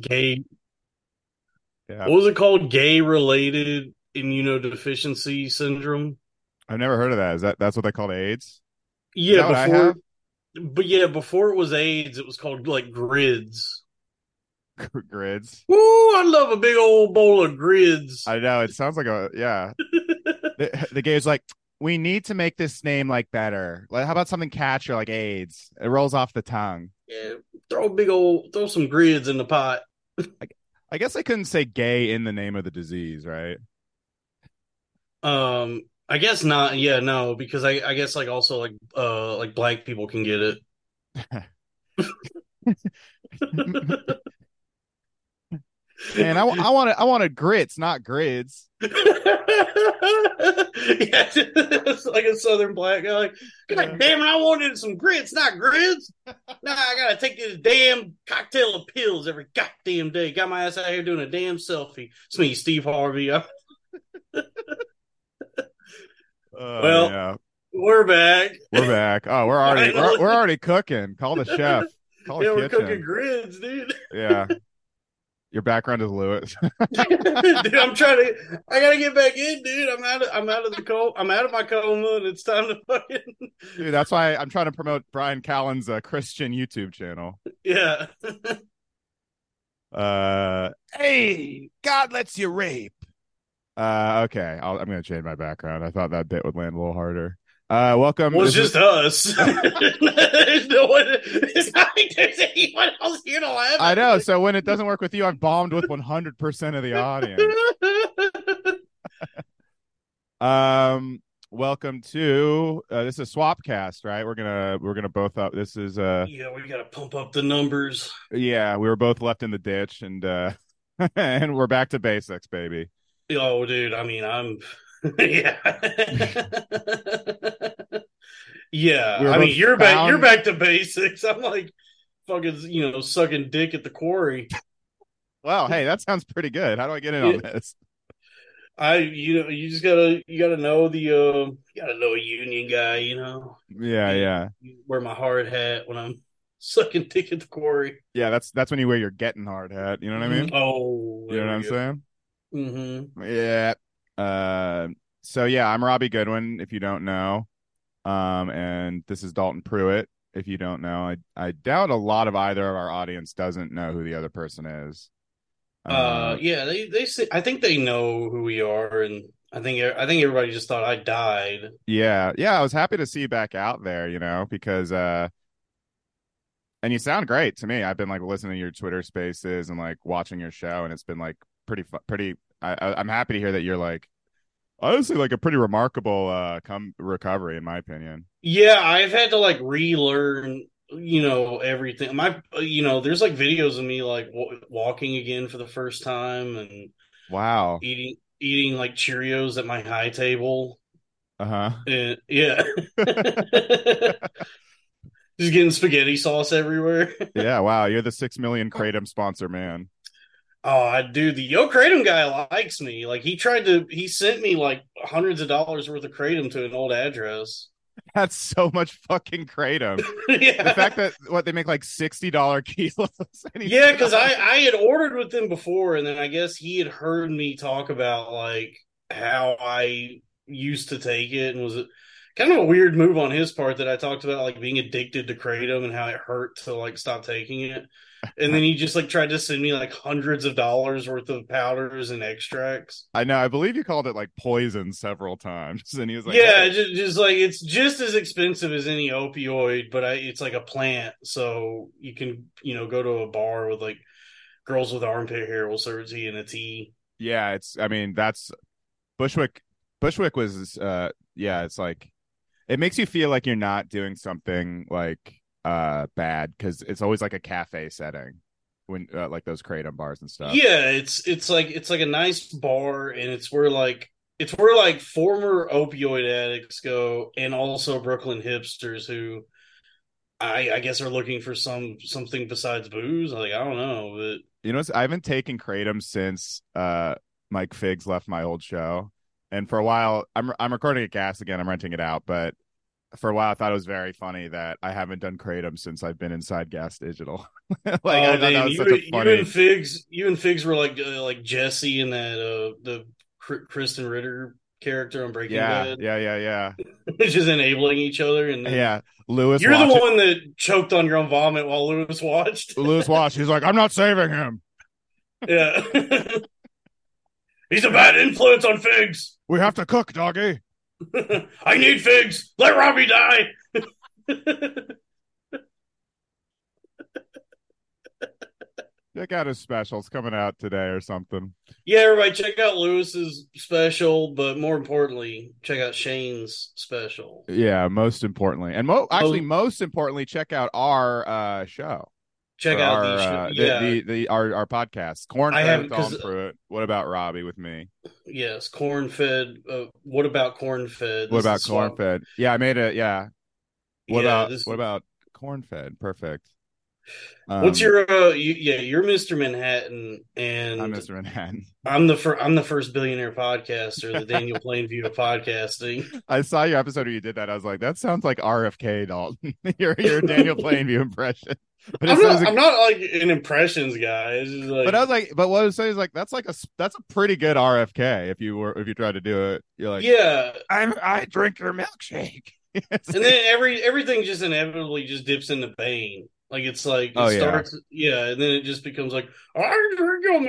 gay. Yeah. What was it called? Gay related immunodeficiency syndrome. I've never heard of that. Is that that's what they called AIDS? Yeah, that what I before. But yeah, before it was AIDS, it was called like grids. Grids. Ooh, I love a big old bowl of grids. I know it sounds like a yeah. the, the guy's like, we need to make this name like better. Like, how about something catchier like AIDS? It rolls off the tongue. Yeah, throw a big old, throw some grids in the pot. I guess I couldn't say gay in the name of the disease, right? Um, I guess not. Yeah, no, because I, I guess like also like uh like black people can get it. And I, I wanted I wanted grits, not grids. yeah, it's like a southern black guy. Like, God damn it, I wanted some grits, not grids. Now I gotta take this damn cocktail of pills every goddamn day. Got my ass out here doing a damn selfie. It's me, Steve Harvey. Uh, Well, yeah. we're back. we're back. Oh, we're already we're, we're already cooking. Call the chef. Call Yeah, the we're kitchen. cooking grids, dude. Yeah. Your background is Lewis. dude, I'm trying to. I gotta get back in, dude. I'm out of. I'm out of the cold. I'm out of my coma, and it's time to fucking. Dude, that's why I'm trying to promote Bryan Callen's uh, Christian YouTube channel. Yeah. Uh, hey, God lets you rape. Uh, okay, I'll, I'm gonna change my background. I thought that bit would land a little harder. Uh, welcome. Well, it's just us. there's no one. It's not like there's anyone else here to laugh. I know. So when it doesn't work with you, I've bombed with 100 percent of the audience. Um, welcome to uh, this is Swapcast, right? We're gonna we're gonna both up. This is uh yeah, we gotta pump up the numbers. yeah, we were both left in the ditch, and uh and we're back to basics, baby. Oh, dude. I mean, I'm. yeah. yeah. We I mean, you're back. You're back to basics. I'm like fucking, you know, sucking dick at the quarry. Well, hey, that sounds pretty good. How do I get in on this? I, you know, you just gotta, you gotta know the, uh, you gotta know a union guy. You know, Yeah, yeah, wear my hard hat when I'm sucking dick at the quarry. yeah. That's that's when you wear your getting hard hat. You know what I mean? Oh, You know what I'm saying? Mm-hmm. Yeah. Uh, so yeah, I'm Robbie Goodwin. If you don't know, um, and this is Dalton Pruitt. If you don't know, I I doubt a lot of either of our audience doesn't know who the other person is. Uh, yeah, they they say, I think they know who we are, and I think I think everybody just thought I died. Yeah, yeah, I was happy to see you back out there, you know, because uh and you sound great to me. I've been like listening to your Twitter spaces and like watching your show and it's been like pretty fu- pretty I I'm happy to hear that you're like honestly like a pretty remarkable uh come recovery in my opinion. Yeah, I've had to like relearn, you know, everything. My, you know, there's like videos of me like w- walking again for the first time and Wow. eating eating like Cheerios at my high table. Uh-huh. Yeah, just getting spaghetti sauce everywhere. Yeah, wow, you're the 6 million kratom sponsor man. Oh, I do. The Yo Kratom guy likes me. Like he tried to, he sent me like hundreds of dollars worth of Kratom to an old address. That's so much fucking kratom. yeah. The fact that what they make like $60 kilos. Yeah, because I I had ordered with them before, and then I guess he had heard me talk about like how I used to take it, and was it kind of a weird move on his part that I talked about like being addicted to kratom and how it hurt to like stop taking it, and then he just like tried to send me like hundreds of dollars worth of powders and extracts. I know. I believe you called it like poison several times, and he was like, yeah, "Hey." just, just like it's just as expensive as any opioid, but I, it's like a plant, so you can you know go to a bar with like girls with armpit hair will serve tea and a tea. yeah." It's. I mean, that's Bushwick. Bushwick was. uh Yeah, it's like it makes you feel like you're not doing something like uh bad because it's always like a cafe setting when uh, like those kratom bars and stuff. Yeah, it's it's like it's like a nice bar, and it's where like it's where like former opioid addicts go, and also Brooklyn hipsters who. I, I guess are looking for some something besides booze. Like I don't know, but You know, I haven't taken kratom since uh Mike Figs left my old show, and for a while, I'm I'm recording at Gas again. I'm renting it out, but for a while I thought it was very funny that I haven't done kratom since I've been inside Gas Digital. like oh, I thought damn, that was you, such a you and Figs, you and Figs were like uh, like Jesse and that uh the Krysten Ritter character on Breaking Yeah, Bad, yeah, yeah, yeah, just enabling each other. And then yeah. Lewis, you're the one that choked on your own vomit while Lewis watched. Lewis watched. He's like, I'm not saving him. yeah, he's a bad influence on Figs. We have to cook, doggy. I need Figs. Let Robbie die. Check out his specials coming out today or something. yeah, everybody, check out Lewis's special, but more importantly, check out Shane's special. Yeah, most importantly, and mo- actually, Oh. most importantly, check out our uh, show. Check out our, uh, the, yeah, the, the our our podcast. Corn I Fed haven't- with Dalton 'cause- Pruitt. What about Robbie with me? yes, corn fed. Uh, what about corn fed? What about corn fed? Yeah, I made it. Yeah. What Yeah, about this- what about corn fed? Perfect. What's Um, your? Uh, you, yeah, you're Mr. Manhattan, and I'm Mr. Manhattan. I'm the fir- I'm the first billionaire podcaster, the Daniel Plainview of podcasting. I saw your episode where you did that. I was like, that sounds like RFK, Dalton. your your Daniel Plainview impression. But I'm not, I'm not like an impressions guy. It's just like, But I was like, but what I was saying is like that's like a that's a pretty good RFK if you were if you tried to do it. You're like, yeah, I'm I drink your milkshake. And then every everything just inevitably just dips into Bane. Like it's like it Oh, starts, yeah. and then it just becomes like I drink your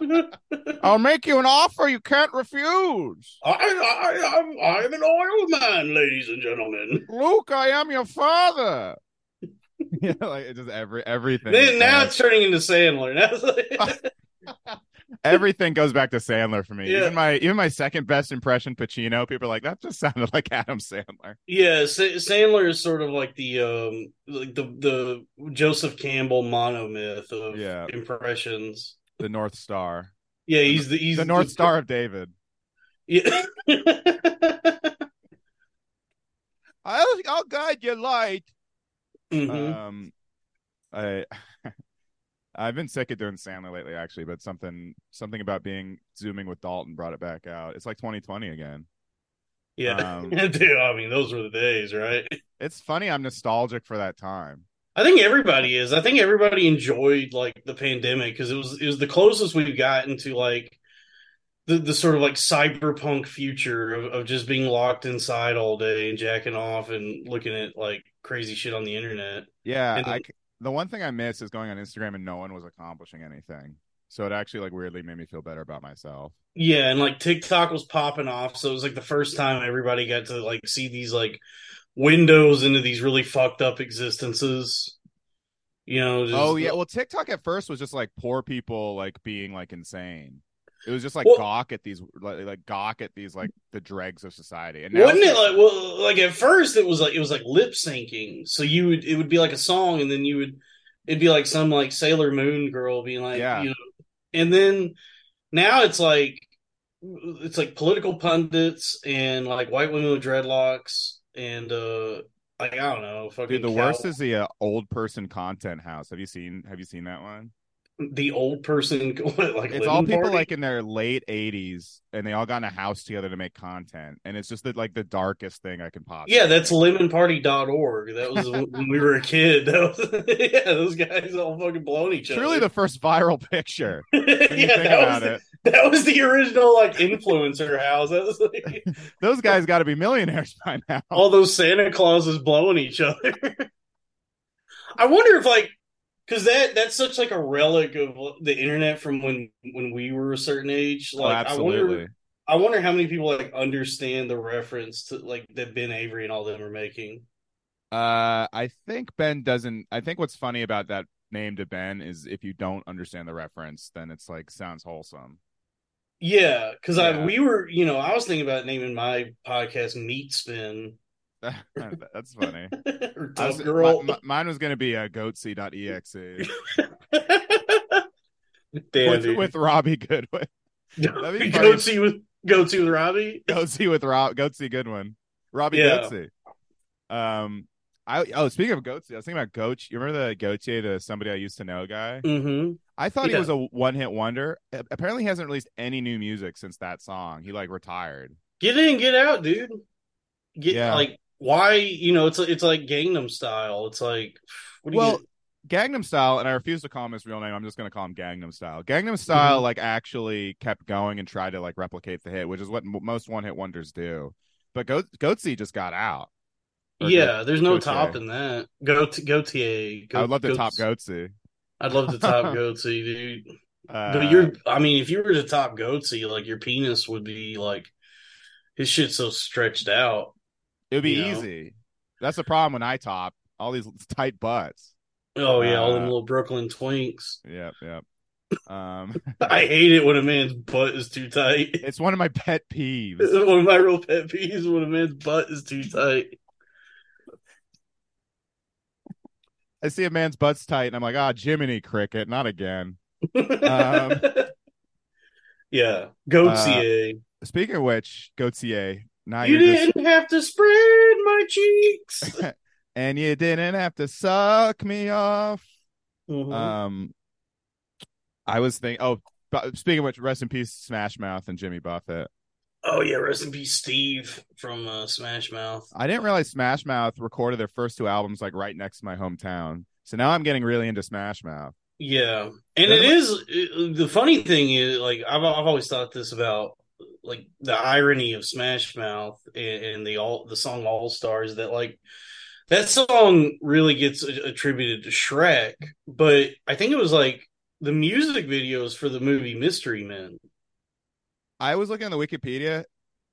milkshake. I'll make you an offer you can't refuse. I, I, I'm, I'm an oil man, ladies and gentlemen. Luke, I am your father. yeah, like it just every everything. Then now it's turning into Sandler. Now it's like, everything goes back to Sandler for me. Yeah. Even my even my second best impression, Pacino. People are like, that just sounded like Adam Sandler. yeah, Sa- Sandler is sort of like the um like the the Joseph Campbell monomyth of Yeah. impressions. The North Star, Yeah, he's the he's the North Star of David. Yeah. I'll I'll guide your light. Mhm. Um, I I've been sick of doing Sandler lately, actually, but something something about being zooming with Dalton brought it back out. It's like 2020 again. yeah, um, dude. I mean, those were the days, right? It's funny. I'm nostalgic for that time. I think everybody is. I think everybody enjoyed like the pandemic because it was it was the closest we've gotten to like the the sort of like cyberpunk future of, of just being locked inside all day and jacking off and looking at like crazy shit on the internet. Yeah, And I the one thing I miss is going on Instagram and no one was accomplishing anything. So it actually like weirdly made me feel better about myself. Yeah, and like TikTok was popping off, so it was like the first time everybody got to like see these like windows into these really fucked up existences. You know? Just, oh yeah, well TikTok at first was just like poor people like being like insane. It was just like Well- gawk at these like, like gawk at these like the dregs of society. And now wasn't it like well like at first it was like it was like lip syncing so you would it would be like a song and then you would it'd be like some like sailor moon girl being like Yeah. you know and then now it's like it's like political pundits and like white women with dreadlocks and uh like i don't know fucking Dude, the cow- worst is the uh, old person content house. Have you seen Have you seen that one? The old person like It's all people party? like in their late eighties, and they all got in a house together to make content, and it's just the, like the darkest thing I can possibly. yeah that's lemonparty.org that was when we were a kid that was yeah those guys all fucking blowing each other truly the first viral picture. yeah, When you think that was, it, that was the original like influencer house. That was like those guys got to be millionaires by now. all those Santa Clauses blowing each other. I wonder if like because that that's such like a relic of the internet from when when we were a certain age. Oh, Like I wonder I wonder how many people like understand the reference to like that Ben Avery and all them are making. Uh, I think Ben doesn't. I think what's funny about that name to Ben is if you don't understand the reference, then it's like sounds wholesome. Yeah, because I we were you know I was thinking about naming my podcast Meat Spin That's funny. or I Tough was- Girl. mi- mi- mine was going to be a goatsy.exe Damn, with, dude. with Robbie Goodwin. that'd be go with go to with Robbie. Goatsy with Rob Goatsy Goodwin. Robbie Yeah. Goatsy. Um, I oh speaking of Goatsy, I was thinking about Goach. You remember the Goatsy, the somebody I used to know guy? Mm-hmm. I thought he was a one hit wonder. Apparently, he hasn't released any new music since that song. He like retired. Get in, get out, dude. Get Yeah. like why you know it's it's like Gangnam Style. It's like what do well, you? Gangnam Style, and I refuse to call him his real name. I'm just going to call him Gangnam Style. Gangnam Style, Mhm. like, actually kept going and tried to like replicate the hit, which is what m- most one hit wonders do. But Goat Goatsy just got out. Yeah, there's no Gotye. top in that. Go to Gotye. I would love to top Goatsy. I'd love to top Goatsy, dude. Uh, but you're, I mean, if you were to top Goatsy, like your penis would be like his shit's so stretched out. It would be you know. easy. That's the problem when I top all these tight butts. Oh yeah, all them Uh, little Brooklyn twinks. Yep, yep. Um, I hate it when a man's butt is too tight. it's one of my pet peeves. One of my real pet peeves when a man's butt is too tight. I see a man's butt's tight, and I'm like, ah, Jiminy Cricket, not again. Um, yeah, Gotye. Speaking of which, Gotye, now you you're just didn't have to spread my cheeks. and you didn't have to suck me off. Mhm. Um, I was thinking. Oh, but speaking of which, rest in peace, Smash Mouth and Jimmy Buffett. oh yeah, rest in peace, Steve from uh, Smash Mouth. I didn't realize Smash Mouth recorded their first two albums like right next to my hometown. So now I'm getting really into Smash Mouth. Yeah, and They're it is it- the funny thing is like I've I've always thought this about like the irony of Smash Mouth and, and the all the song All Stars that like that song really gets attributed to Shrek, but I think it was like the music videos for the movie Mystery Men. I was looking on the Wikipedia.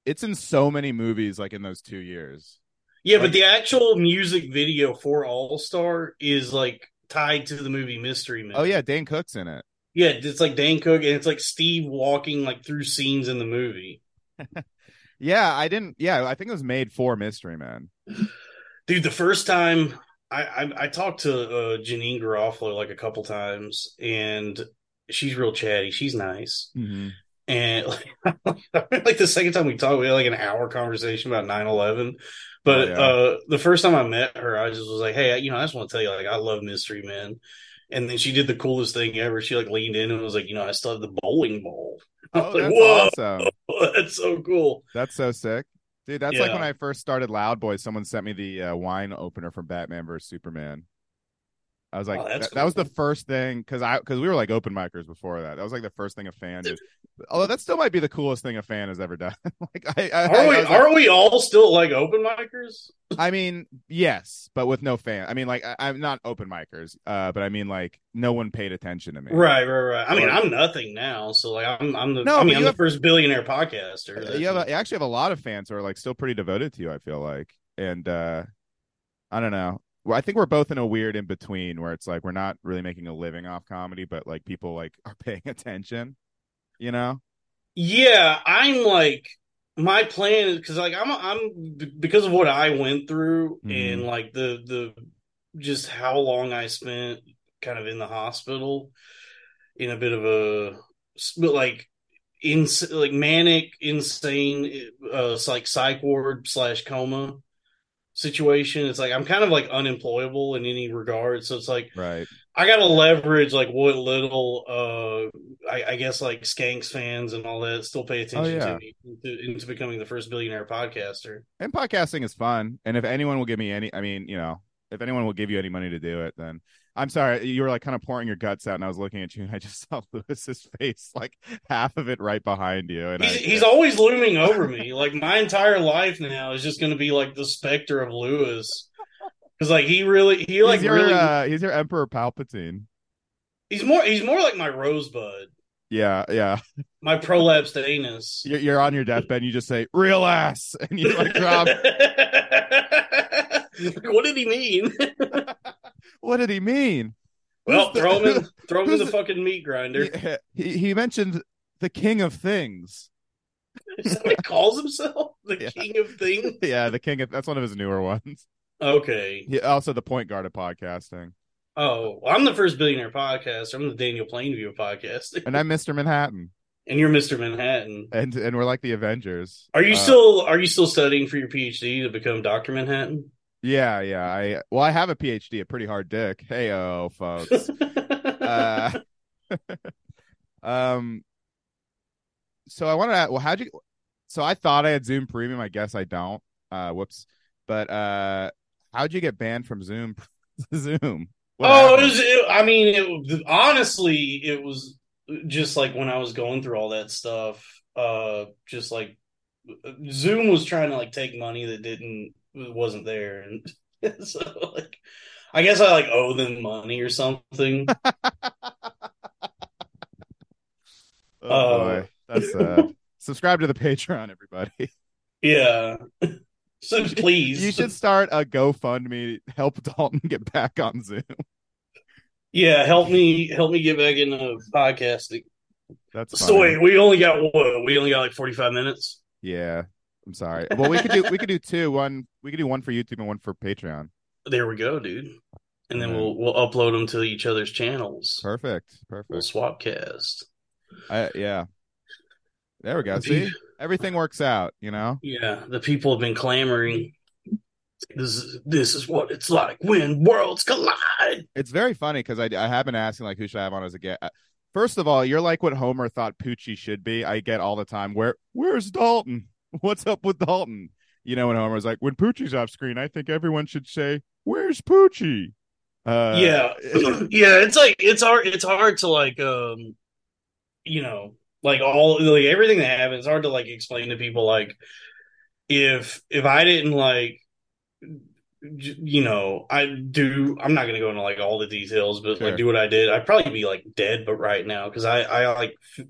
It's in so many movies, like in those two years. Yeah, Like- but the actual music video for All Star is like tied to the movie Mystery Men. Oh yeah, Dane Cook's in it. Yeah, it's like Dane Cook and it's like Steve walking like through scenes in the movie. Yeah, I didn't. Yeah, I think it was made for Mystery Man. Dude, the first time I I, I talked to uh, Janeane Garofalo like a couple times, and she's real chatty. She's nice, Mm-hmm. and like, like the second time we talked, we had like an hour conversation about 9-11. But Oh, yeah. uh, the first time I met her, I just was like, "Hey, you know, I just want to tell you, like, I love Mystery Men." And then she did the coolest thing ever. She like leaned in and was like, "You know, I still have the bowling ball." I was Oh, like, that's "Whoa, awesome. that's so cool!" That's so sick, dude. That's like when I first started Loud Boy. Someone sent me the uh, wine opener from Batman vs Superman. I was like, Oh, that, that was the first thing because I because we were like open micers before that. That was like the first thing a fan did. Although that still might be the coolest thing a fan has ever done. like I, I, Are I we like- are we all still like open micers? I mean, yes, but with no fan. I mean, like I, I'm not open micers, uh, but I mean, like no one paid attention to me. Right, right, right. I mean, I'm nothing now, so like I'm I'm the No, I mean I'm you the have- first billionaire podcaster. You have a, you actually have a lot of fans who are like still pretty devoted to you. I feel like, and uh I don't know. I think we're both in a weird in between where it's like we're not really making a living off comedy, but like people like are paying attention. You know? yeah, I'm like my plan is because like I'm I'm because of what I went through Mhm. and like the the just how long I spent kind of in the hospital in a bit of a but like in like manic insane uh like psych ward slash coma situation it's like i'm kind of like unemployable in any regard so it's like Right. I gotta leverage like what little uh I, I guess like Skanks fans and all that still pay attention Oh, yeah. to me into, into becoming the first billionaire podcaster. And podcasting is fun. And if anyone will give me any I mean, you know, if anyone will give you any money to do it, then I'm sorry, you were like kind of pouring your guts out and I was looking at you and I just saw Lewis's face, like half of it right behind you. And He's, I, he's always looming over me. Like my entire life now is just gonna be like the specter of Lewis. Cause like he really he like he's your really uh, he's your Emperor Palpatine. he's more he's more like my rosebud, Yeah, yeah. my prolapsed anus. You're, you're on your deathbed and you just say real ass and you like drop what did he mean? what did he mean well, the- throw him in throw him in the the- fucking meat grinder. he, he, mentioned the king of things Is that what he calls himself? The Yeah. king of things? yeah the king of that's one of his newer ones Okay. he, also the point guard of podcasting Oh, well, I'm the first billionaire podcaster. I'm the Daniel Plainview of podcasting. and i'm mr manhattan And you're Mr. Manhattan. and and we're like the avengers Are you Uh, still are you still studying for your PhD to become Dr. Manhattan? Yeah yeah i well i have a phd a pretty hard dick hey oh folks uh um so i wanted to well how'd you so i thought i had zoom premium i guess i don't uh whoops But uh, how'd you get banned from Zoom? Zoom. What oh, it was. It, I mean, it honestly, it was just like when I was going through all that stuff. Uh, just like Zoom was trying to like take money that didn't wasn't there, and so like, I guess I like owe them money or something. Oh Uh, boy, that's uh. subscribe to the Patreon, everybody. yeah. So please, You should start a GoFundMe. Help Dalton get back on Zoom. yeah, help me, help me get back into podcasting. That's So funny. wait, we only got what? We only got like forty five minutes. Yeah, I'm sorry. Well, we could do we could do two. One we could do one for YouTube and one for Patreon. There we go, dude. And then we'll we'll upload them to each other's channels. Perfect, Perfect. We'll perfect. swap cast. I, yeah. There we go. See, everything works out. You know. Yeah, the people have been clamoring. This is this is what it's like when worlds collide. It's very funny because I, I have been asking like who should I have on as a guest. Uh, first of all, you're like what Homer thought Poochie should be. I get all the time. Where where's Dalton? What's up with Dalton? You know, when Homer's like, when Poochie's off screen, I think everyone should say, "Where's Poochie?" Uh, yeah, yeah. It's like it's hard. It's hard to like, um, you know, like all like everything that happens. It's hard to like explain to people. Like, if if I didn't like, you know, I do. I'm not gonna go into like all the details, but Sure. like do what I did. I'd probably be like dead, but right now because I I like f-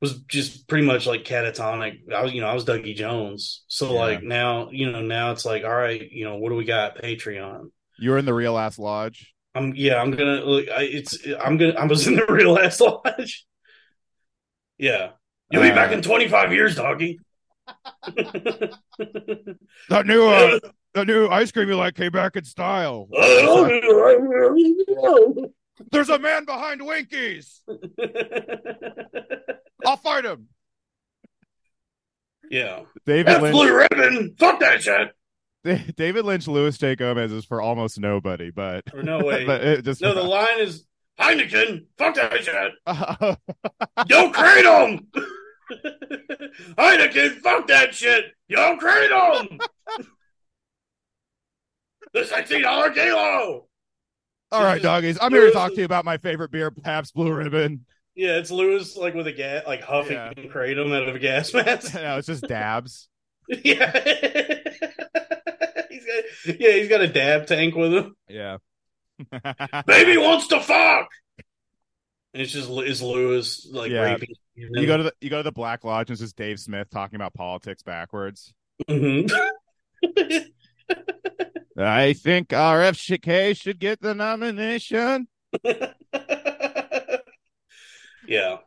was just pretty much like catatonic. I was you know I was Dougie Jones. So Yeah. like now you know now it's like all right you know what do we got Patreon. You're in the real ass lodge. I'm yeah. I'm gonna. Look, I, it's. I'm gonna. I was in the real ass lodge. Yeah, you'll be back Uh, in 25 years, doggy. The new uh, the new ice cream you like came back in style. There's a man behind Winkies. I'll fight him. yeah, David that's Lynch. blue ribbon. Fuck that shit. David Lynch, Luis J. Gomez is for almost nobody, but Or no way. but it just No, the line is Heineken. Fuck that shit. uh, Yo, Kratom. Heineken. Fuck that shit. Yo, Kratom. the sixty dollar kilo. All right, doggies. I'm here to talk to you about my favorite beer, Pabst Blue Ribbon. Yeah, it's Lewis like with a gas, like huffing Yeah. kratom out of a gas mask. no, it's just dabs. yeah, he's got yeah, he's got a dab tank with him. Yeah. Baby wants to fuck, and it's just it's Lewis like Yeah. raping. You go to the you go to the Black Lodge and it's just Dave Smith talking about politics backwards. Mhm. I think RFK should get the nomination. yeah.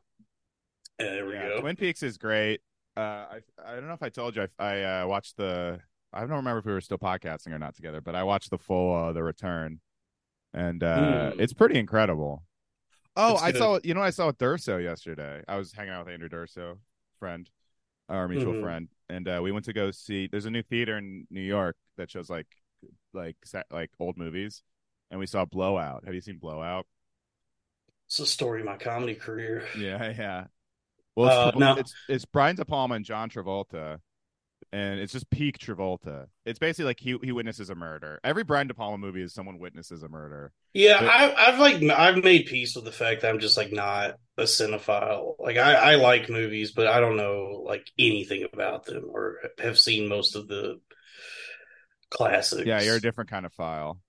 There we Yeah, go. Twin Peaks is great. Uh, I I don't know if I told you I, I uh, watched the. I don't remember if we were still podcasting or not together, but I watched the full uh, The Return, and uh, Hmm. it's pretty incredible. Oh, That's I good. saw you know I saw with Durso yesterday. I was hanging out with Andrew Durso, friend, our mutual Mhm. friend, and uh, we went to go see. There's a new theater in New York that shows like like sa- like old movies, and we saw Blowout. Have you seen Blowout? It's the story of my comedy career. Yeah, yeah. Well, it's, Uh, no. it's it's Brian De Palma and John Travolta, and it's just peak Travolta. It's basically like he he witnesses a murder. Every Brian De Palma movie is someone witnesses a murder. Yeah, But- I, I've like I've made peace with the fact that I'm just like not a cinephile. Like I, I like movies, but I don't know like anything about them or have seen most of the classics. Yeah, you're a different kind of file.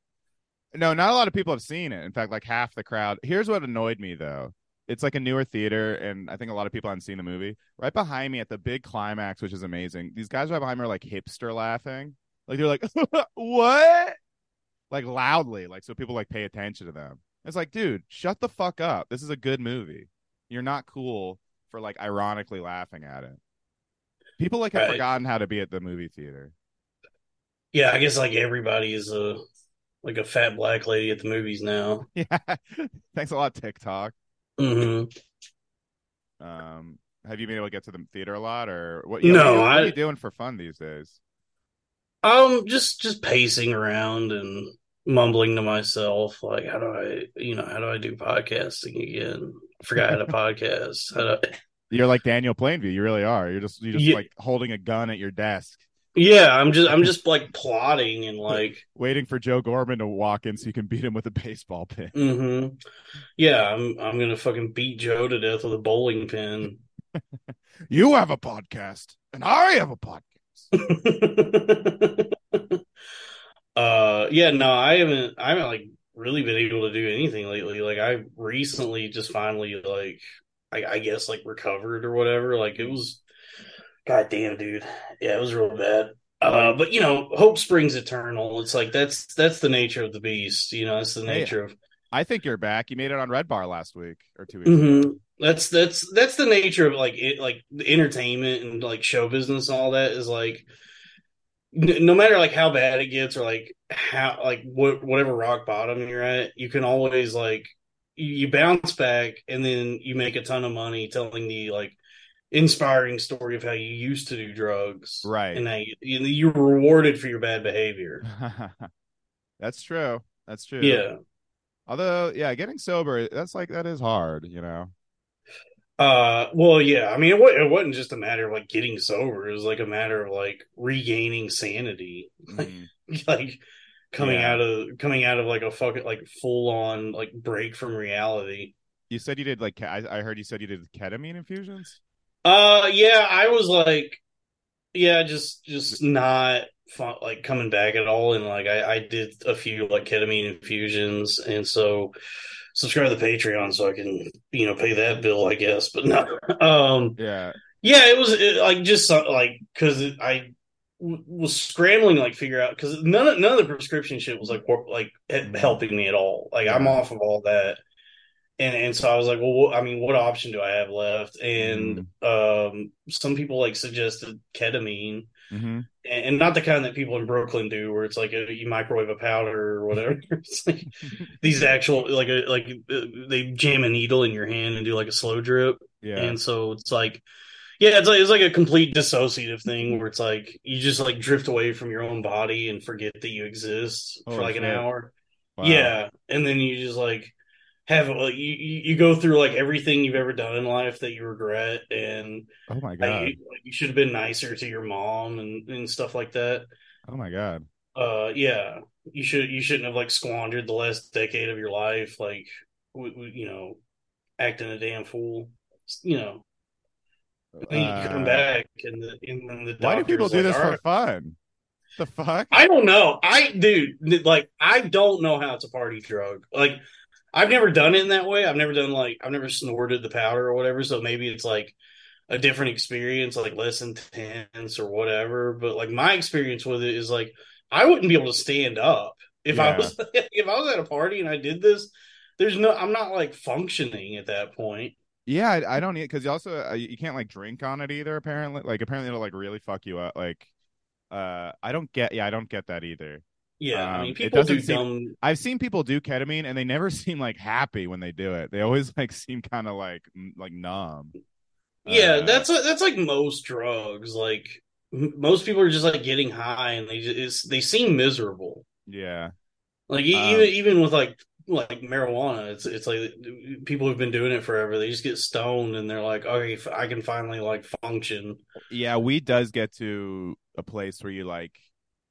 No, not a lot of people have seen it. In fact, like half the crowd. Here's what annoyed me though. It's like a newer theater, and I think a lot of people haven't seen the movie. Right behind me at the big climax, which is amazing. These guys right behind me are like hipster laughing. Like they're like, what? Like loudly, like so people like pay attention to them. It's like, dude, shut the fuck up. This is a good movie. You're not cool for like ironically laughing at it. People like have Right. forgotten how to be at the movie theater. Yeah, I guess like everybody is a like a fat black lady at the movies now. Yeah. Thanks a lot, TikTok. Hmm Um, have you been able to get to the theater a lot, or what? yeah, No, what are, you, what are you doing for fun these days? Um, just just pacing around and mumbling to myself, like, how do I, you know, how do I do podcasting again? I forgot how to podcast. How do I... You're like Daniel Plainview. You really are. You're just you're just Yeah. like holding a gun at your desk. Yeah, I'm just I'm just like plotting and like waiting for Joe Gorman to walk in so you can beat him with a baseball pin. Mm-hmm. Yeah, I'm I'm gonna fucking beat Joe to death with a bowling pin. you have a podcast, and I have a podcast. uh, yeah, no, I haven't. I haven't like really been able to do anything lately. Like I recently just finally like I, I guess like recovered or whatever. Like it was, god damn, dude. Yeah, it was real bad. Uh, but you know, hope springs eternal. It's like that's that's the nature of the beast. You know, that's the nature hey, of. I think you're back. You made it on Red Bar last week or two weeks mm-hmm. ago. That's that's that's the nature of like it, like entertainment and like show business and all that is like no matter like how bad it gets or like how like what whatever rock bottom you're at, you can always like you bounce back and then you make a ton of money telling the like inspiring story of how you used to do drugs, right? And how you, you're rewarded for your bad behavior. that's true. That's true. Yeah. Although, yeah, getting sober, that's like that is hard, you know. Uh, well, yeah. I mean, it, it wasn't just a matter of like getting sober. It was like a matter of like regaining sanity, mm. like coming yeah. out of coming out of like a fucking like full on like break from reality. You said you did like I, I heard you said you did ketamine infusions. Uh, yeah, I was like, yeah, just just not fun, like coming back at all, and like I, I did a few like ketamine infusions, and so subscribe to the Patreon so I can you know pay that bill, I guess. But no, um, yeah, yeah, it was it, like just like because I w- was scrambling like figure out because none of none of the prescription shit was like like mm-hmm. helping me at all. Like I'm off of all that and and so I was like, well, I mean, what option do I have left? And mm. um, some people like suggested ketamine, mm-hmm. and, not the kind that people in Brooklyn do, where it's like a, you microwave a powder or whatever. it's like these actual like a like uh, they jam a needle in your hand and do like a slow drip. Yeah, and so it's like. Yeah, it's like it's like a complete dissociative thing where it's like you just like drift away from your own body and forget that you exist oh, for like an hour. Wow. Yeah, and then you just like have like you you go through like everything you've ever done in life that you regret and oh my god. like, you should have been nicer to your mom and and stuff like that. Oh my god. Uh yeah you should you shouldn't have like squandered the last decade of your life like w- w- you know acting a damn fool you know. Then you come uh, back and the, and the why do people do like, this for right. fun? The fuck? I don't know. I dude like i don't know how it's a party drug. Like I've never done it in that way. I've never done like I've never snorted the powder or whatever. So maybe it's like a different experience, like less intense or whatever. But like my experience with it is like I wouldn't be able to stand up if yeah. I was if I was at a party and I did this. There's no, I'm not like functioning at that point. Yeah, I, I don't need because you also uh, you can't like drink on it either. Apparently, like apparently it'll like really fuck you up. Like, uh, I don't get. Yeah, I don't get that either. Yeah, um, I mean, people do seem, dumb. I've seen people do ketamine, and they never seem like happy when they do it. They always like seem kind of like like numb. Yeah, uh, that's that's like most drugs. Like most people are just like getting high, and they just they seem miserable. Yeah, like um, even even with like like marijuana, it's it's like people who've been doing it forever. They just get stoned, and they're like, okay, I can finally like function. Yeah, weed does get to a place where you like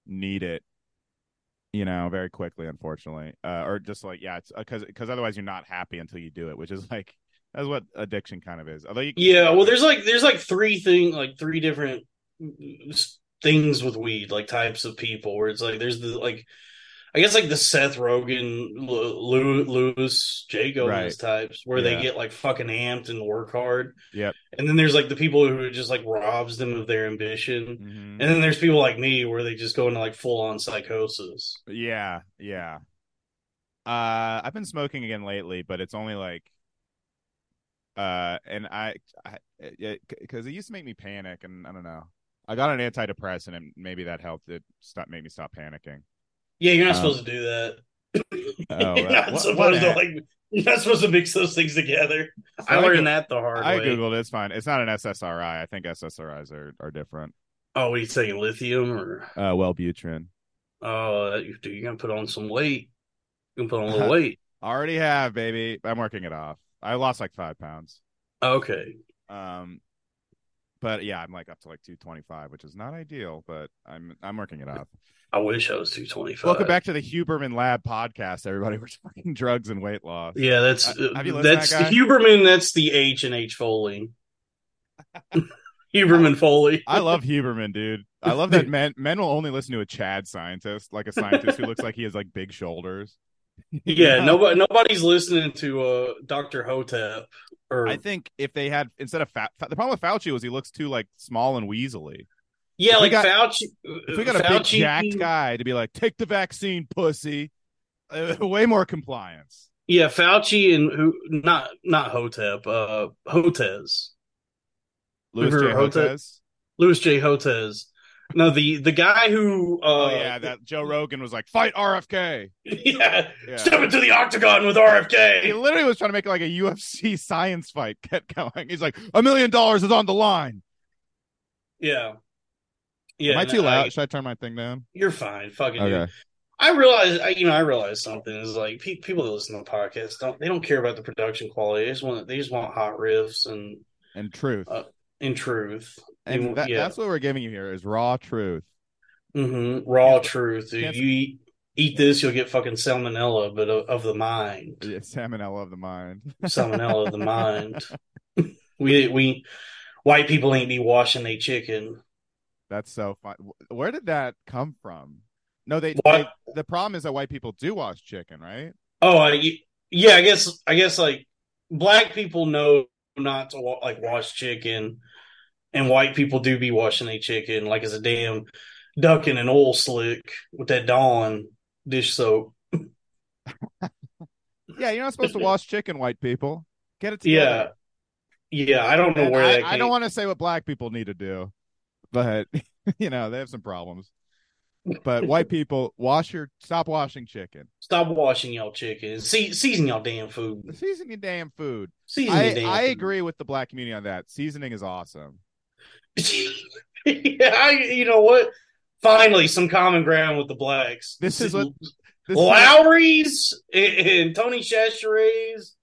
need it you know, very quickly, unfortunately, uh, or just like yeah, it's because uh, because otherwise you're not happy until you do it, which is like that's what addiction kind of is. Although you, yeah, well, there's like there's like three thing like three different things with weed, like types of people, where it's like there's the like I guess like the Seth Rogen, Luis J. Gomez right. types, where yeah. they get like fucking amped and work hard. Yep. And then there's like the people who just like robs them of their ambition. Mm-hmm. And then there's people like me where they just go into like full on psychosis. Yeah, yeah. Uh, I've been smoking again lately, but it's only like, uh, and I, because it, it used to make me panic, and I don't know. I got an antidepressant, and maybe that helped it stop, made me stop panicking. Yeah, you're not um, supposed to do that. Oh, you're not what, supposed what to like. You're not supposed to mix those things together. So I, I learned that the hard I way. googled it. It's fine. It's not an SSRI. I think SSRIs are, are different. Oh, what are you saying? Lithium or uh, Wellbutrin? Oh, uh, dude, you're gonna put on some weight. You're gonna put on a little weight. Already have, baby. I'm working it off. I lost like five pounds. Okay. Um, But yeah, I'm like up to like 225, which is not ideal, but I'm I'm working it out. I wish I was 225. Welcome back to the Huberman Lab podcast, everybody. We're talking drugs and weight loss. Yeah, that's Uh, have you listened to that's that? Huberman. That's the H and H Foley. Huberman Foley. I love Huberman, dude. I love that men men will only listen to a Chad scientist, like a scientist who looks like he has like big shoulders. Yeah, nobody nobody's listening to uh Dr. Hotep or I think if they had instead of Fa- the problem with Fauci was he looks too like small and weaselly. yeah, if like got- Fauci. If we got a big jacked guy to be like, take the vaccine, pussy, uh, way more compliance. Yeah, Fauci and who not not Hotep, uh Hotez. Louis Remember J. Hotep? Hotez. Louis J. Hotez. No, the the guy who uh oh yeah, that Joe Rogan was like, fight RFK. yeah, Yeah. step into the octagon with RFK. He literally was trying to make like a UFC science fight get going. He's like, a million dollars is on the line. Yeah. Yeah. Am I too loud? Should I turn my thing down? You're fine. Fucking dude. Okay. I realize, I, you know, I realize something is like pe- people that listen to podcasts don't they don't care about the production quality. They just want they just want hot riffs and And truth. Uh, in truth. and you- that, yeah. that's what we're giving you here is raw truth. hmm Raw truth. If you eat, eat this, you'll get fucking salmonella, but of, of the mind. Yeah, salmonella of the mind. Salmonella of the mind. We we white people ain't be washing their chicken. That's so fun. Where did that come from? No, they, they the problem is that white people do wash chicken, right? Oh, I, yeah. I guess I guess like black people know not to wa- like wash chicken, and white people do be washing their chicken like it's a damn duck in an oil slick with that Dawn dish soap. Yeah, you're not supposed to wash chicken, white people. Get it together. Yeah, yeah. I don't know And where I, that. I don't want to say what black people need to do, but you know they have some problems. But white people, wash your stop washing chicken. stop washing y'all chicken. Season y'all damn food. Season your damn food. Season your I, damn I food. agree with the black community on that. Seasoning is awesome. Yeah, I, you know what? Finally, some common ground with the blacks. This is what- This is- Lawry's and, and Tony Chachere's.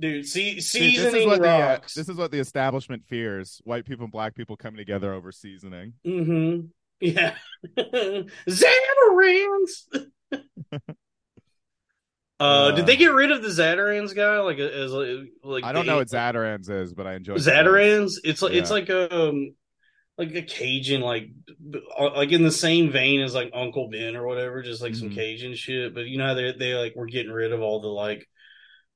Dude, see, Dude, this seasoning is what the uh, rocks. this is what the establishment fears: white people and black people coming together over seasoning. mm-hmm. Yeah. Zatarain's. uh, did they get rid of the Zatarain's guy? Like, as like, like I don't know what Zatarain's is, but I enjoy. Zatarain's. It's like it's Yeah. like um like a Cajun like uh, like in the same vein as like Uncle Ben or whatever, just like some Mhm. Cajun shit. But you know how they they like were getting rid of all the like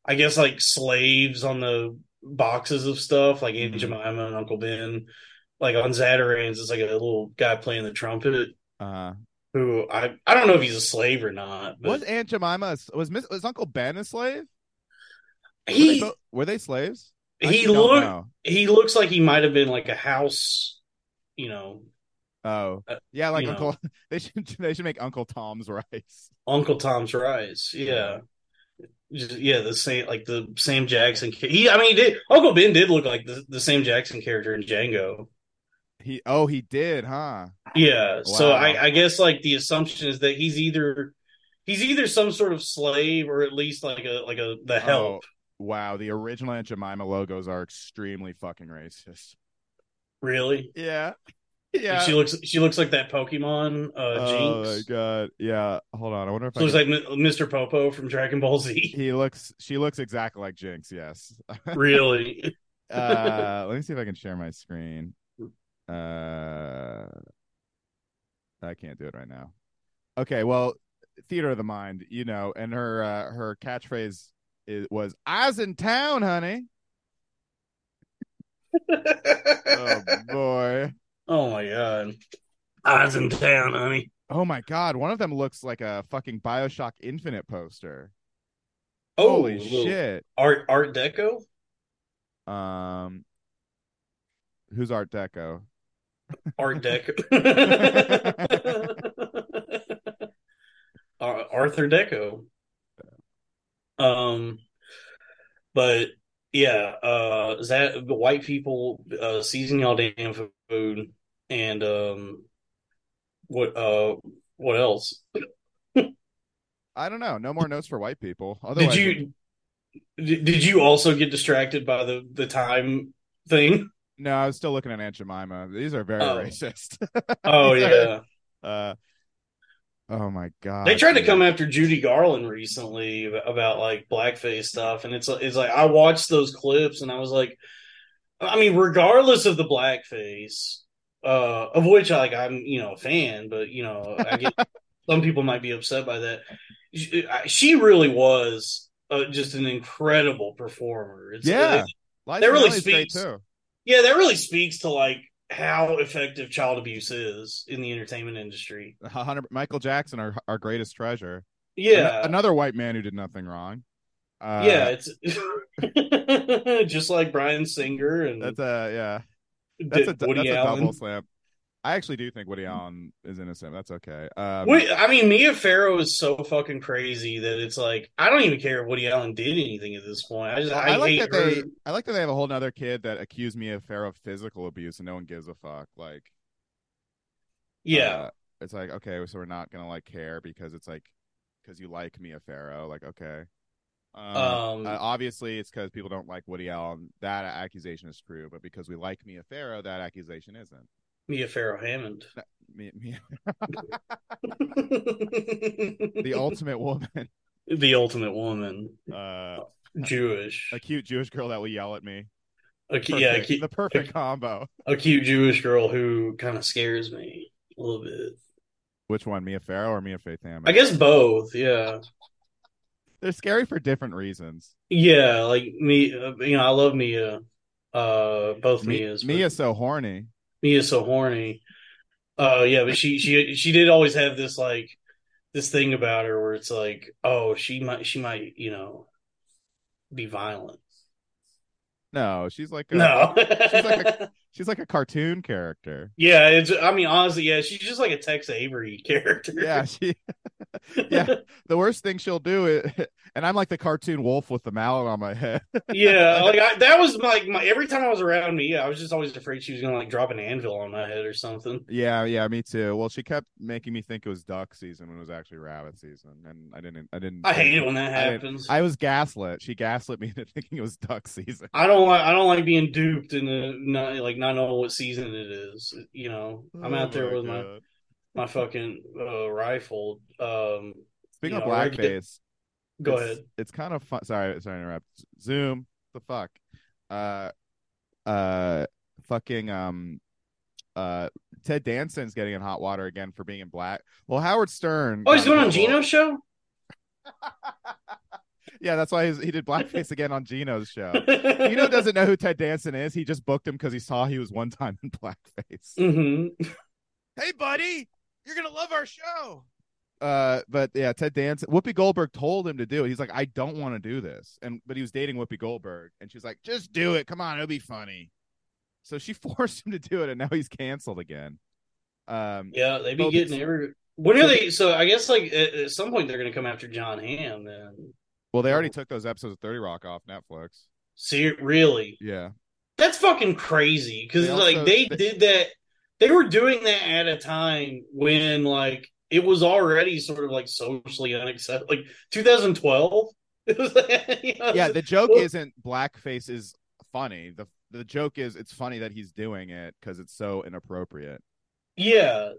I guess like slaves on the boxes of stuff like Aunt Mhm. Jemima and Uncle Ben. Like on Zatarans, it's like a little guy playing the trumpet Uh, who I I don't know if he's a slave or not. But was Aunt Jemima a- was Miss, was Uncle Ben a slave? Were, they, he were they slaves? I he looked he looks like he might have been like a house, you know, Oh, Uh, yeah, like Uncle. They should they should make Uncle Tom's rice. Uncle Tom's Rice. Yeah. Just, yeah, the same like the Sam Jackson. He, I mean, he did Uncle Ben did look like the, the Sam Jackson character in Django. He oh he did, huh? Yeah, so I, I guess like the assumption is that he's either he's either some sort of slave or at least like a like a the help. Oh, wow, the original Aunt Jemima logos are extremely fucking racist. Really? Yeah, yeah. She looks she looks like that Pokemon uh oh my Jynx. god, yeah. Hold on, I wonder if She I looks can- like Mr. Popo from Dragon Ball Z. he looks. She looks exactly like Jynx. Yes. really? uh, let me see if I can share my screen. Uh, I can't do it right now. Okay, well, theater of the mind, you know, and her uh, her catchphrase is, was "Eyes in town, honey." Oh boy. oh my god. Eyes in town, honey. Oh my god, one of them looks like a fucking Bioshock Infinite poster. Oh, Holy shit. Art Art Deco? Um, who's Art Deco? Art Deco. Ar- Arthur Deco. Um, but yeah, uh, is that the white people uh season y'all damn food and um, what uh, what else? I don't know. No more notes for white people. Did you did you also get distracted by the the time thing? No, I was still looking at Aunt Jemima. These are very Oh. racist. Oh These are- yeah. Uh, oh my god. They tried to come after Judy Garland recently about like blackface stuff, and it's it's like I watched those clips and I was like, I mean, regardless of the blackface, uh, of which like I'm you know a fan, but you know I get some people might be upset by that. She, she really was uh, just an incredible performer. It's, Yeah. it- That really speaks- too. Yeah, that really speaks to like how effective child abuse is in the entertainment industry. Michael Jackson, our our greatest treasure. Yeah, An- another white man who did nothing wrong. Uh, yeah, it's just like Bryan Singer and that's a yeah. That's a that's a double slam. I actually do think Woody Allen is innocent. That's okay. Um, Wait, I mean, Mia Farrow is so fucking crazy that it's like I don't even care if Woody Allen did anything at this point. I just I, I, like hate that her. they. I like that they have a whole nother kid that accused of Farrow of physical abuse, and no one gives a fuck. Like, yeah, uh, it's like okay, so we're not gonna like care because it's like because you like Mia Farrow. Like, okay. Um, Um, uh, obviously, it's because people don't like Woody Allen. That accusation is true, but because we like Mia Farrow, that accusation isn't. Mia Farrow Hammond, Mia, Mia, the ultimate woman, the ultimate woman, uh, Jewish, a cute Jewish girl that will yell at me. a, cu- yeah, a, the perfect combo. a cute Jewish girl who kind of scares me a little bit. Which one, Mia Farrow or Mia Faith Hammond? I guess both. Yeah, they're scary for different reasons. yeah, like me. Uh, you know, I love Mia. Uh, both Mi- Mia's. but- Mia's so horny. Mia's so horny. Uh, yeah, but she she she did always have this like this thing about her where it's like, oh, she might she might you know be violent. No, she's like a, No, she's like a- she's like a cartoon character. yeah. It's I mean honestly, yeah, she's just like a Tex Avery character. Yeah, she. yeah, the worst thing she'll do is, and I'm like the cartoon wolf with the mallet on my head. yeah. Like I, that was like my every time I was around Mia, I was just always afraid she was gonna like drop an anvil on my head or something. Yeah, yeah, me too. Well, she kept making me think it was duck season when it was actually rabbit season, and I didn't. I didn't. I hate it when that I happens. I was gaslit. She gaslit me into thinking it was duck season. I don't like I don't like being duped and not like not knowing what season it is. You know, I'm Oh out there with my God. my fucking uh, rifle. Um, Speaking of know, blackface, go it's- ahead. It's kind of fun. Sorry, sorry to interrupt. Zoom. The fuck. Uh, uh, fucking um, uh, Ted Danson's getting in hot water again for being in black. Well, Howard Stern. Oh, he's going on. Gino's show. yeah, that's why he's, he did blackface again on Gino's show. Gino doesn't know who Ted Danson is. He just booked him because he saw he was one time in blackface. hmm hey, buddy, you're gonna love our show. Uh, but yeah, Ted Danson, Whoopi Goldberg told him to do it. He's like, I don't want to do this, and but he was dating Whoopi Goldberg, and she's like, just do it. Come on, it'll be funny. So she forced him to do it, and now he's canceled again. Um, Yeah, they be Well, getting every. When are they? So I guess like at, at some point they're going to come after John Hamm. Then well, they already took those episodes of Thirty Rock off Netflix. see, really, Yeah, that's fucking crazy. Because like they they- did that. They were doing that at a time when like it was already sort of like socially unacceptable. Like 2012. It was like, you know, yeah. The joke Well- isn't blackface is funny. the The joke is it's funny that he's doing it because it's so inappropriate. Yeah,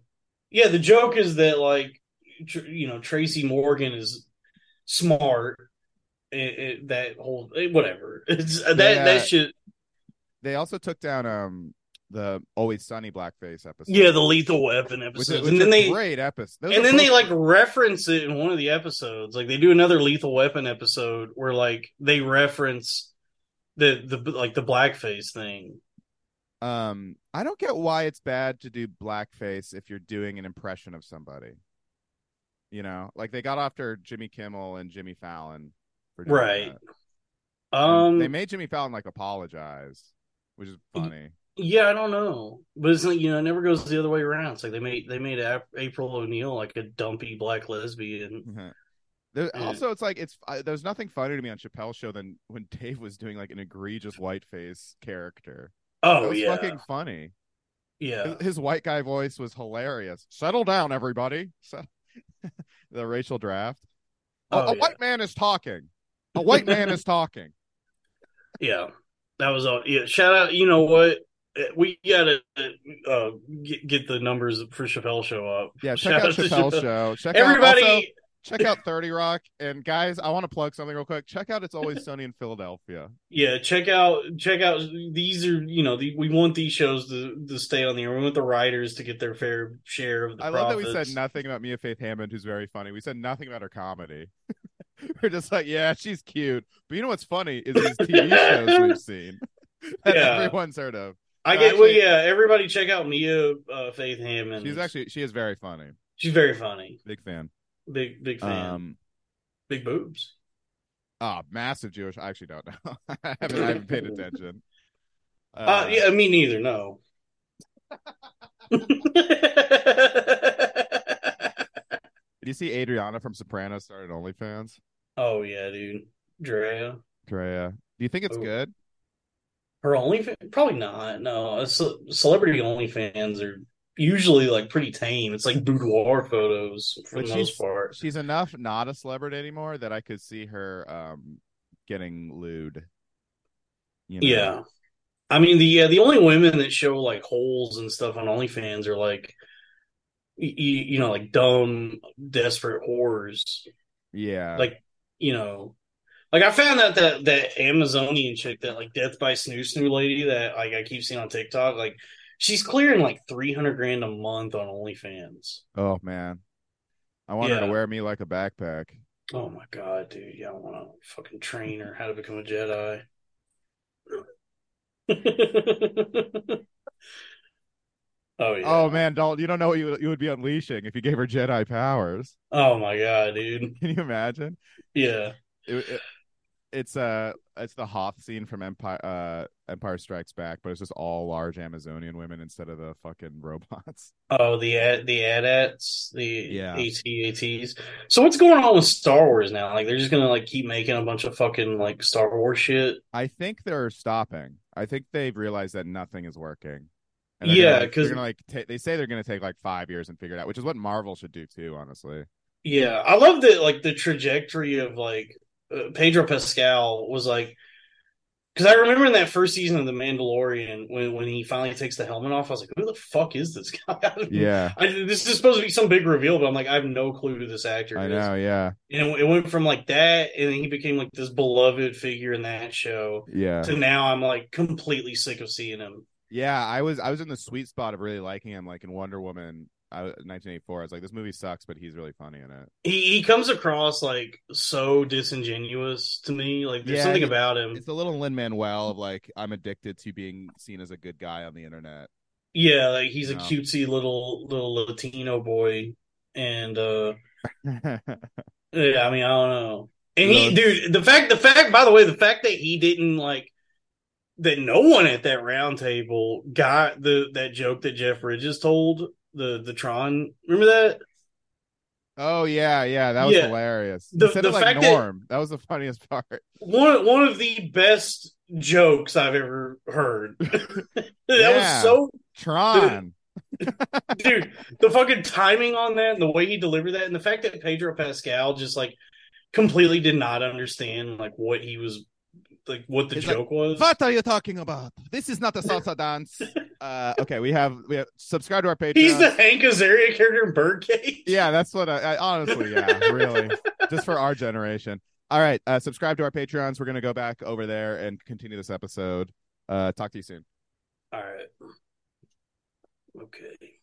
yeah. The joke is that like tr- you know Tracy Morgan is smart. It, it, that whole eh, whatever. It's that Yeah. that shit. They also took down um the Always Sunny blackface episode. Yeah, the Lethal Weapon which, episodes, is, which and then they great episodes. and then they like reference it in one of the episodes. Like they do another Lethal Weapon episode where like they reference the the like the blackface thing. um I don't get why it's bad to do blackface if you're doing an impression of somebody. You know, like they got after Jimmy Kimmel and Jimmy Fallon for doing Right. that. And Um, they made Jimmy Fallon like apologize, which is funny. Yeah, I don't know, but it's like you know, it never goes the other way around. It's like they made they made April O'Neil like a dumpy black lesbian. There, Yeah. also, it's like it's uh, there's nothing funnier to me on Chappelle's show than when Dave was doing like an egregious whiteface character. That Oh was yeah, fucking funny. yeah, His, his white guy voice was hilarious. Settle down, everybody. So, the racial draft. A- Oh, a yeah. white man is talking. A white man is talking. yeah. That was all. Yeah, shout out. You know what? we gotta uh, get, get the numbers for Chappelle show up. Yeah, check Shout out to Chappelle's show. Check Everybody, out also, check out 30 Rock. And guys, I want to plug something real quick. Check out It's Always Sunny in Philadelphia. yeah, check out check out. These are you know the, we want these shows to to stay on the air. We want the writers to get their fair share of the. I love that we said nothing about Mia Faith Hammond, who's very funny. We said nothing about her comedy. We're just like, yeah, she's cute. But you know what's funny is these TV shows we've seen that Yeah. everyone's heard of. I get well, actually- yeah. Everybody check out Mia uh, Faith Hammond. She's actually she is very funny. she's very funny. Big fan. Big big fan. Um, big boobs. oh, massive Jewish. I actually don't know. I haven't, I haven't paid attention. Uh, yeah, me neither. No. Did you see Adriana from Sopranos started OnlyFans? Oh yeah, dude. Drea. Drea. Do you think it's Oh. good? Her OnlyFans? Probably not. No, ce- celebrity OnlyFans are usually like pretty tame. It's like boudoir photos for But the most she's- part. She's enough not a celebrity anymore that I could see her um getting lewd. You know? Yeah, I mean the yeah, the only women that show like holes and stuff on OnlyFans are like, you, you know, like dumb, desperate whores. Yeah. Like you know, like I found out that that Amazonian chick, that like Death by Snu Snu lady that like I keep seeing on TikTok, like she's clearing like three hundred grand a month on OnlyFans. oh man. I want her to wear me like a backpack. Oh my god, dude! Yeah, I want to fucking train her how to become a Jedi. oh yeah. Oh man, Dalton, you don't know what you, you would be unleashing if you gave her Jedi powers. Oh my god, dude. Can you imagine? Yeah. It, it- it's uh it's the Hoth scene from Empire uh Empire Strikes Back, but it's just all large Amazonian women instead of the fucking robots. Oh, the ad, the AT-ATs, the Yeah. AT-ATs. So what's going on with Star Wars now? Like they're just gonna like keep making a bunch of fucking like Star Wars shit. I think they're stopping. I think they've realized that nothing is working. Yeah, gonna, like, like ta- they say they're gonna take like five years and figure it out, which is what Marvel should do too, honestly. Yeah, I love that. Like the trajectory of like uh, Pedro Pascal was like, because I remember in that first season of The Mandalorian when when he finally takes the helmet off, I was like, who the fuck is this guy? Yeah, I, this is supposed to be some big reveal, but I'm like, I have no clue who this actor I is. know. Yeah, And it, it went from like that, and then he became like this beloved figure in that show. yeah, To now, I'm like completely sick of seeing him. Yeah. I was I was in the sweet spot of really liking him, like in Wonder Woman, uh, 1984. I was like, this movie sucks, but he's really funny in it. He he comes across like so disingenuous to me. Like there's Yeah, something he- about him. It's a little Lin Manuel of like I'm addicted to being seen as a good guy on the internet. Yeah, like he's a No. cutesy little little Latino boy, and uh yeah, I mean I don't know. And he, dude, the fact, the fact, by the way, the fact that he didn't like that, no one at that round table got the that joke that Jeff Bridges told the the Tron. Remember that? oh yeah, yeah, that was Yeah. hilarious. The- the like fact that- Norm. That... was the funniest part. One one of the best jokes I've ever heard. that Yeah. was so Tron. dude the fucking timing on that and the way he delivered that and the fact that pedro pascal just like completely did not understand like what he was like what the He's like, joke was What are you talking about? This is not a salsa dance. Uh, okay, we have we have subscribe to our Patreon. he's the hank azaria character in birdcage yeah, that's what I, I honestly, yeah, really, just for our generation. All right, uh, subscribe to our Patreons. We're gonna go back over there and continue this episode. Uh, talk to you soon. all right okay